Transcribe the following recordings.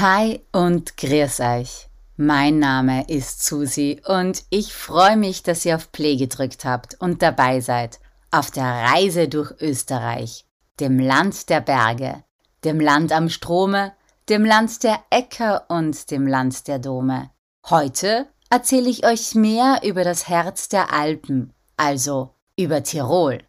Hi und grüß euch. Mein Name ist Susi und ich freue mich, dass ihr auf Play gedrückt habt und dabei seid auf der Reise durch Österreich, dem Land der Berge, dem Land am Strome, dem Land der Äcker und dem Land der Dome. Heute erzähle ich euch mehr über das Herz der Alpen, also über Tirol.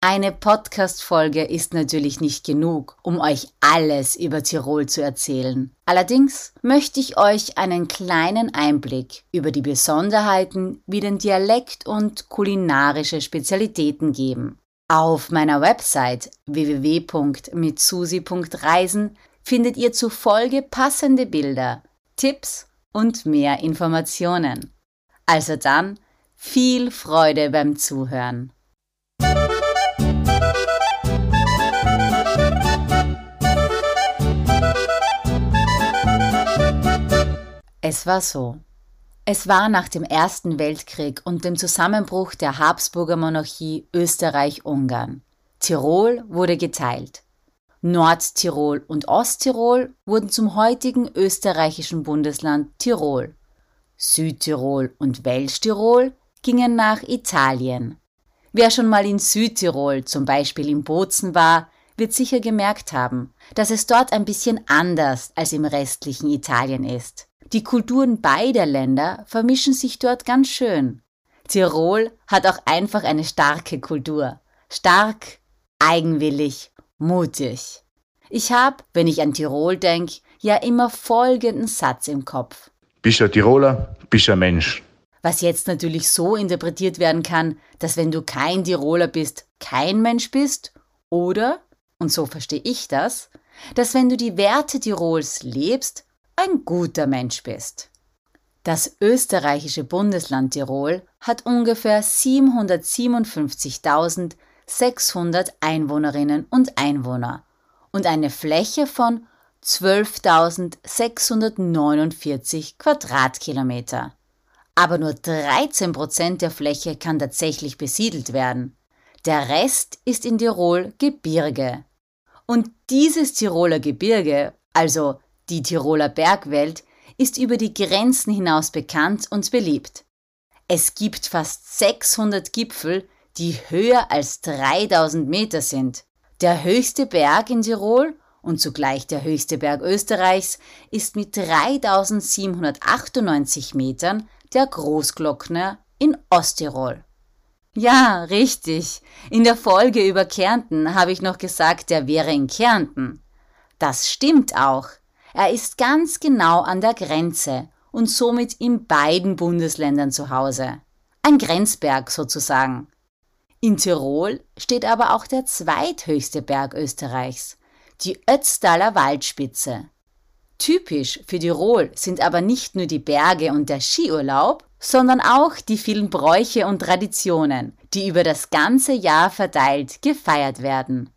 Eine Podcast-Folge ist natürlich nicht genug, um euch alles über Tirol zu erzählen. Allerdings möchte ich euch einen kleinen Einblick über die Besonderheiten wie den Dialekt und kulinarische Spezialitäten geben. Auf meiner Website www.mitsusi.reisen findet ihr zu Folge passende Bilder, Tipps und mehr Informationen. Also dann viel Freude beim Zuhören. Es war so. Es war nach dem Ersten Weltkrieg und dem Zusammenbruch der Habsburger Monarchie Österreich-Ungarn. Tirol wurde geteilt. Nordtirol und Osttirol wurden zum heutigen österreichischen Bundesland Tirol. Südtirol und Welschtirol gingen nach Italien. Wer schon mal in Südtirol, zum Beispiel in Bozen war, wird sicher gemerkt haben, dass es dort ein bisschen anders als im restlichen Italien ist. Die Kulturen beider Länder vermischen sich dort ganz schön. Tirol hat auch einfach eine starke Kultur. Stark, eigenwillig, mutig. Ich habe, wenn ich an Tirol denke, ja immer folgenden Satz im Kopf. Bist ein Tiroler, bist ein Mensch. Was jetzt natürlich so interpretiert werden kann, dass wenn du kein Tiroler bist, kein Mensch bist, oder, und so verstehe ich das, dass wenn du die Werte Tirols lebst, ein guter Mensch bist. Das österreichische Bundesland Tirol hat ungefähr 757.600 Einwohnerinnen und Einwohner und eine Fläche von 12.649 Quadratkilometer. Aber nur 13 Prozent der Fläche kann tatsächlich besiedelt werden. Der Rest ist in Tirol Gebirge. Und dieses Tiroler Gebirge, also die Tiroler Bergwelt ist über die Grenzen hinaus bekannt und beliebt. Es gibt fast 600 Gipfel, die höher als 3000 Meter sind. Der höchste Berg in Tirol und zugleich der höchste Berg Österreichs ist mit 3798 Metern der Großglockner in Osttirol. Ja, richtig. In der Folge über Kärnten habe ich noch gesagt, der wäre in Kärnten. Das stimmt auch. Er ist ganz genau an der Grenze und somit in beiden Bundesländern zu Hause. Ein Grenzberg sozusagen. In Tirol steht aber auch der zweithöchste Berg Österreichs, die Ötztaler Waldspitze. Typisch für Tirol sind aber nicht nur die Berge und der Skiurlaub, sondern auch die vielen Bräuche und Traditionen, die über das ganze Jahr verteilt gefeiert werden.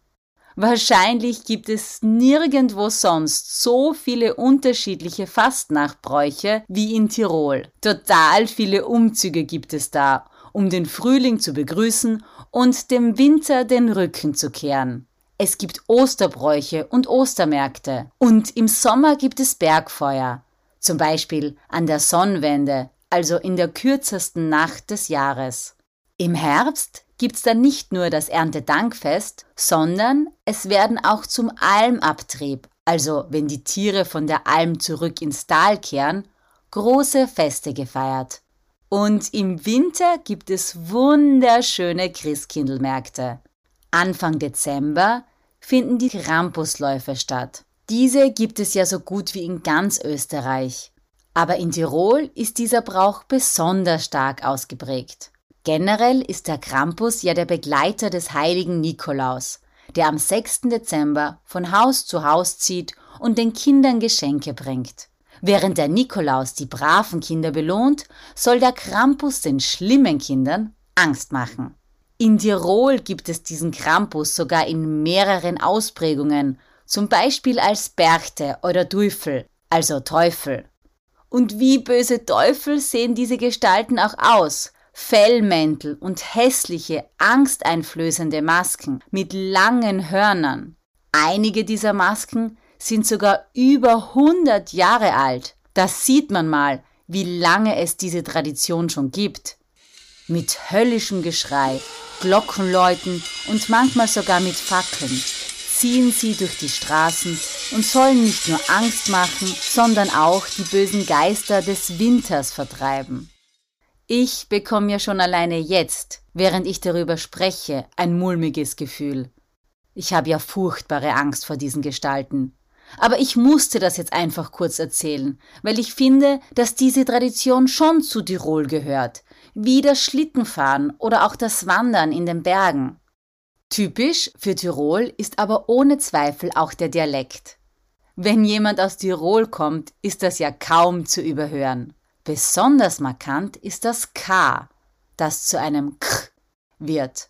Wahrscheinlich gibt es nirgendwo sonst so viele unterschiedliche Fastnachtbräuche wie in Tirol. Total viele Umzüge gibt es da, um den Frühling zu begrüßen und dem Winter den Rücken zu kehren. Es gibt Osterbräuche und Ostermärkte. Und im Sommer gibt es Bergfeuer. Zum Beispiel an der Sonnenwende, also in der kürzesten Nacht des Jahres. Im Herbst gibt's dann nicht nur das Erntedankfest, sondern es werden auch zum Almabtrieb, also wenn die Tiere von der Alm zurück ins Tal kehren, große Feste gefeiert. Und im Winter gibt es wunderschöne Christkindlmärkte. Anfang Dezember finden die Krampusläufe statt. Diese gibt es ja so gut wie in ganz Österreich. Aber in Tirol ist dieser Brauch besonders stark ausgeprägt. Generell ist der Krampus ja der Begleiter des heiligen Nikolaus, der am 6. Dezember von Haus zu Haus zieht und den Kindern Geschenke bringt. Während der Nikolaus die braven Kinder belohnt, soll der Krampus den schlimmen Kindern Angst machen. In Tirol gibt es diesen Krampus sogar in mehreren Ausprägungen, zum Beispiel als Berchte oder Teufel, also Teufel. Und wie böse Teufel sehen diese Gestalten auch aus? Fellmäntel und hässliche, angsteinflößende Masken mit langen Hörnern. Einige dieser Masken sind sogar über 100 Jahre alt. Das sieht man mal, wie lange es diese Tradition schon gibt. Mit höllischem Geschrei, Glockenläuten und manchmal sogar mit Fackeln ziehen sie durch die Straßen und sollen nicht nur Angst machen, sondern auch die bösen Geister des Winters vertreiben. Ich bekomme ja schon alleine jetzt, während ich darüber spreche, ein mulmiges Gefühl. Ich habe ja furchtbare Angst vor diesen Gestalten. Aber ich musste das jetzt einfach kurz erzählen, weil ich finde, dass diese Tradition schon zu Tirol gehört, wie das Schlittenfahren oder auch das Wandern in den Bergen. Typisch für Tirol ist aber ohne Zweifel auch der Dialekt. Wenn jemand aus Tirol kommt, ist das ja kaum zu überhören. Besonders markant ist das K, das zu einem K wird,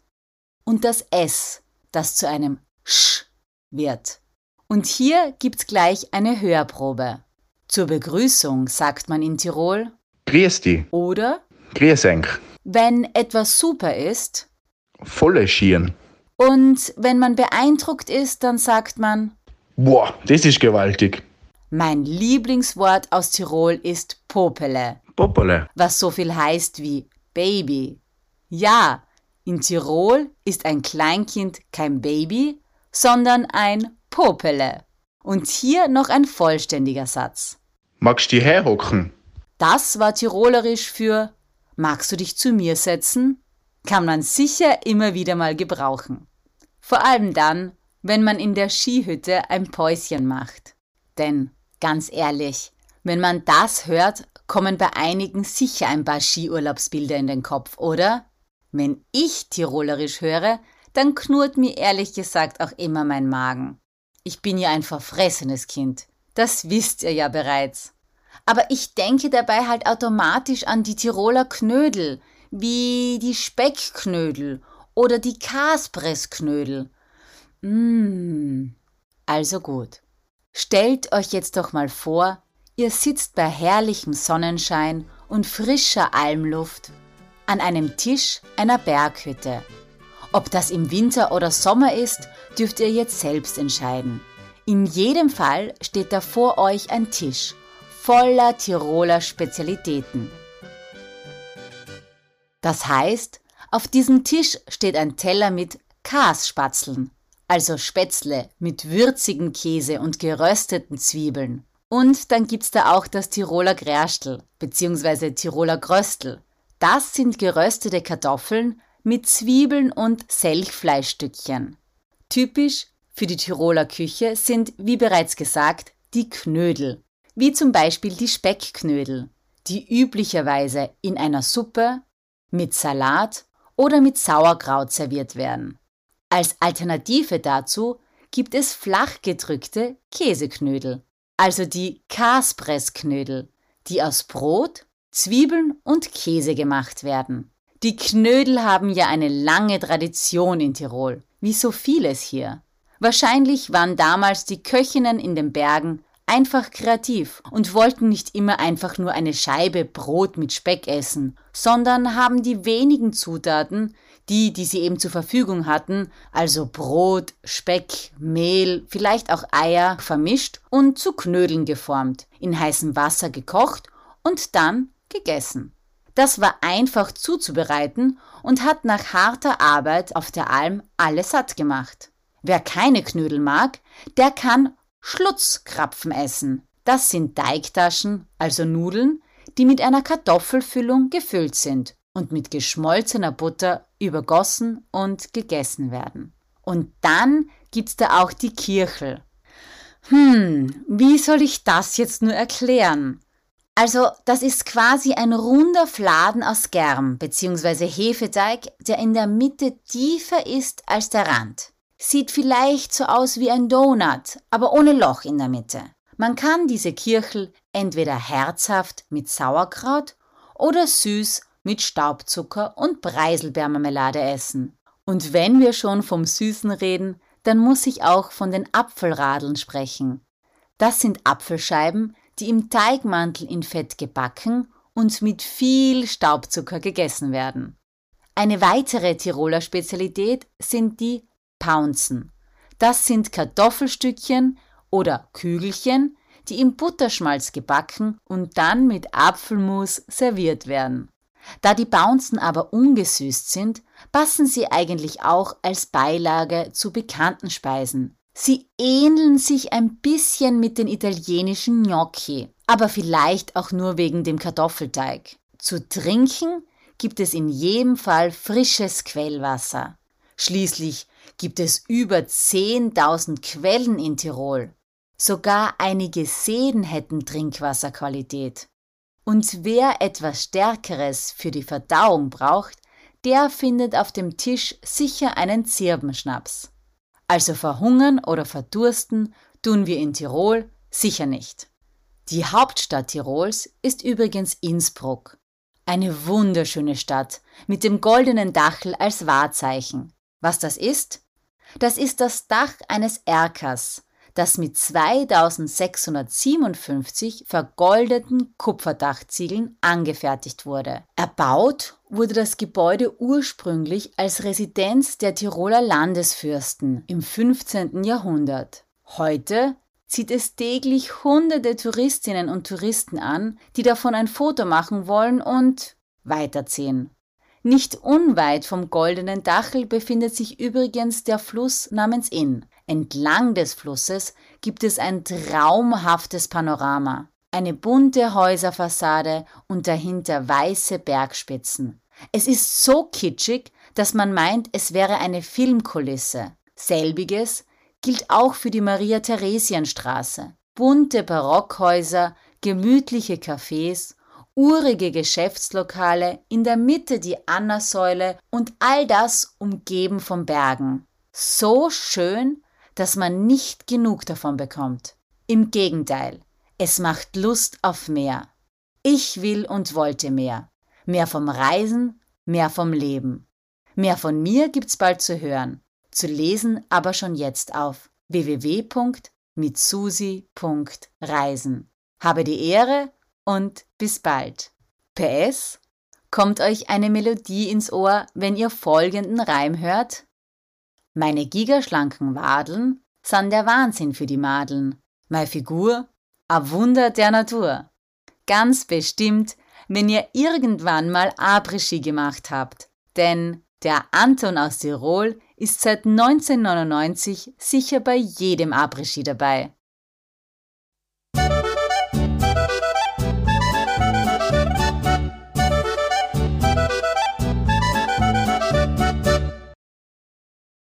und das S, das zu einem Sch wird. Und hier gibt's gleich eine Hörprobe. Zur Begrüßung sagt man in Tirol dich. oder euch. wenn etwas super ist Volle Schieren. und wenn man beeindruckt ist, dann sagt man Boah, das ist gewaltig. Mein Lieblingswort aus Tirol ist Popele, Poppele. was so viel heißt wie Baby. Ja, in Tirol ist ein Kleinkind kein Baby, sondern ein Popele. Und hier noch ein vollständiger Satz. Magst du herhocken? Das war tirolerisch für Magst du dich zu mir setzen? Kann man sicher immer wieder mal gebrauchen. Vor allem dann, wenn man in der Skihütte ein Päuschen macht. Denn, ganz ehrlich, wenn man das hört, kommen bei einigen sicher ein paar Skiurlaubsbilder in den Kopf, oder? Wenn ich tirolerisch höre, dann knurrt mir ehrlich gesagt auch immer mein Magen. Ich bin ja ein verfressenes Kind. Das wisst ihr ja bereits. Aber ich denke dabei halt automatisch an die Tiroler Knödel, wie die Speckknödel oder die Kaspressknödel. Mmh. Also gut. Stellt euch jetzt doch mal vor, ihr sitzt bei herrlichem Sonnenschein und frischer Almluft an einem Tisch einer Berghütte. Ob das im Winter oder Sommer ist, dürft ihr jetzt selbst entscheiden. In jedem Fall steht da vor euch ein Tisch voller Tiroler Spezialitäten. Das heißt, auf diesem Tisch steht ein Teller mit Kasspatzeln, also Spätzle mit würzigem Käse und gerösteten Zwiebeln. Und dann gibt's da auch das Tiroler Grärstel bzw. Tiroler Gröstel. Das sind geröstete Kartoffeln mit Zwiebeln und Selchfleischstückchen. Typisch für die Tiroler Küche sind, wie bereits gesagt, die Knödel, wie zum Beispiel die Speckknödel, die üblicherweise in einer Suppe, mit Salat oder mit Sauerkraut serviert werden. Als Alternative dazu gibt es flach gedrückte Käseknödel, also die Kaspressknödel, die aus Brot, Zwiebeln und Käse gemacht werden. Die Knödel haben ja eine lange Tradition in Tirol, wie so vieles hier. Wahrscheinlich waren damals die Köchinnen in den Bergen einfach kreativ und wollten nicht immer einfach nur eine Scheibe Brot mit Speck essen, sondern haben die wenigen Zutaten, die, die sie eben zur Verfügung hatten, also Brot, Speck, Mehl, vielleicht auch Eier, vermischt und zu Knödeln geformt, in heißem Wasser gekocht und dann gegessen. Das war einfach zuzubereiten und hat nach harter Arbeit auf der Alm alle satt gemacht. Wer keine Knödel mag, der kann Schlutzkrapfen essen. Das sind Teigtaschen, also Nudeln, die mit einer Kartoffelfüllung gefüllt sind und mit geschmolzener Butter übergossen und gegessen werden. Und dann gibt's da auch die Kirchel. Hm, wie soll ich das jetzt nur erklären? Also, das ist quasi ein runder Fladen aus Germ bzw. Hefeteig, der in der Mitte tiefer ist als der Rand. Sieht vielleicht so aus wie ein Donut, aber ohne Loch in der Mitte. Man kann diese Kirchel entweder herzhaft mit Sauerkraut oder süß mit Staubzucker und Preiselbeermarmelade essen. Und wenn wir schon vom Süßen reden, dann muss ich auch von den Apfelradeln sprechen. Das sind Apfelscheiben, die im Teigmantel in Fett gebacken und mit viel Staubzucker gegessen werden. Eine weitere Tiroler Spezialität sind die Pounzen. Das sind Kartoffelstückchen oder Kügelchen, die im Butterschmalz gebacken und dann mit Apfelmus serviert werden. Da die Bouncen aber ungesüßt sind, passen sie eigentlich auch als Beilage zu bekannten Speisen. Sie ähneln sich ein bisschen mit den italienischen Gnocchi, aber vielleicht auch nur wegen dem Kartoffelteig. Zu trinken gibt es in jedem Fall frisches Quellwasser. Schließlich gibt es über 10.000 Quellen in Tirol. Sogar einige Seen hätten Trinkwasserqualität. Und wer etwas Stärkeres für die Verdauung braucht, der findet auf dem Tisch sicher einen Zirbenschnaps. Also verhungern oder verdursten tun wir in Tirol sicher nicht. Die Hauptstadt Tirols ist übrigens Innsbruck. Eine wunderschöne Stadt mit dem goldenen Dachel als Wahrzeichen. Was das ist? Das ist das Dach eines Erkers, das mit 2657 vergoldeten Kupferdachziegeln angefertigt wurde. Erbaut wurde das Gebäude ursprünglich als Residenz der Tiroler Landesfürsten im 15. Jahrhundert. Heute zieht es täglich hunderte Touristinnen und Touristen an, die davon ein Foto machen wollen und weiterziehen. Nicht unweit vom Goldenen Dachel befindet sich übrigens der Fluss namens Inn. Entlang des Flusses gibt es ein traumhaftes Panorama. Eine bunte Häuserfassade und dahinter weiße Bergspitzen. Es ist so kitschig, dass man meint, es wäre eine Filmkulisse. Selbiges gilt auch für die Maria-Theresien-Straße. Bunte Barockhäuser, gemütliche Cafés, urige Geschäftslokale, in der Mitte die Anna-Säule und all das umgeben von Bergen. So schön, dass man nicht genug davon bekommt. Im Gegenteil, es macht Lust auf mehr. Ich will und wollte mehr. Mehr vom Reisen, mehr vom Leben. Mehr von mir gibt's bald zu hören, zu lesen aber schon jetzt auf www.mitsusi.reisen. Habe die Ehre und bis bald. PS Kommt euch eine Melodie ins Ohr, wenn ihr folgenden Reim hört? Meine gigaschlanken Wadeln san der Wahnsinn für die Madeln. Meine Figur, a Wunder der Natur. Ganz bestimmt, wenn ihr irgendwann mal Après-Ski gemacht habt. Denn der Anton aus Tirol ist seit 1999 sicher bei jedem Après-Ski dabei.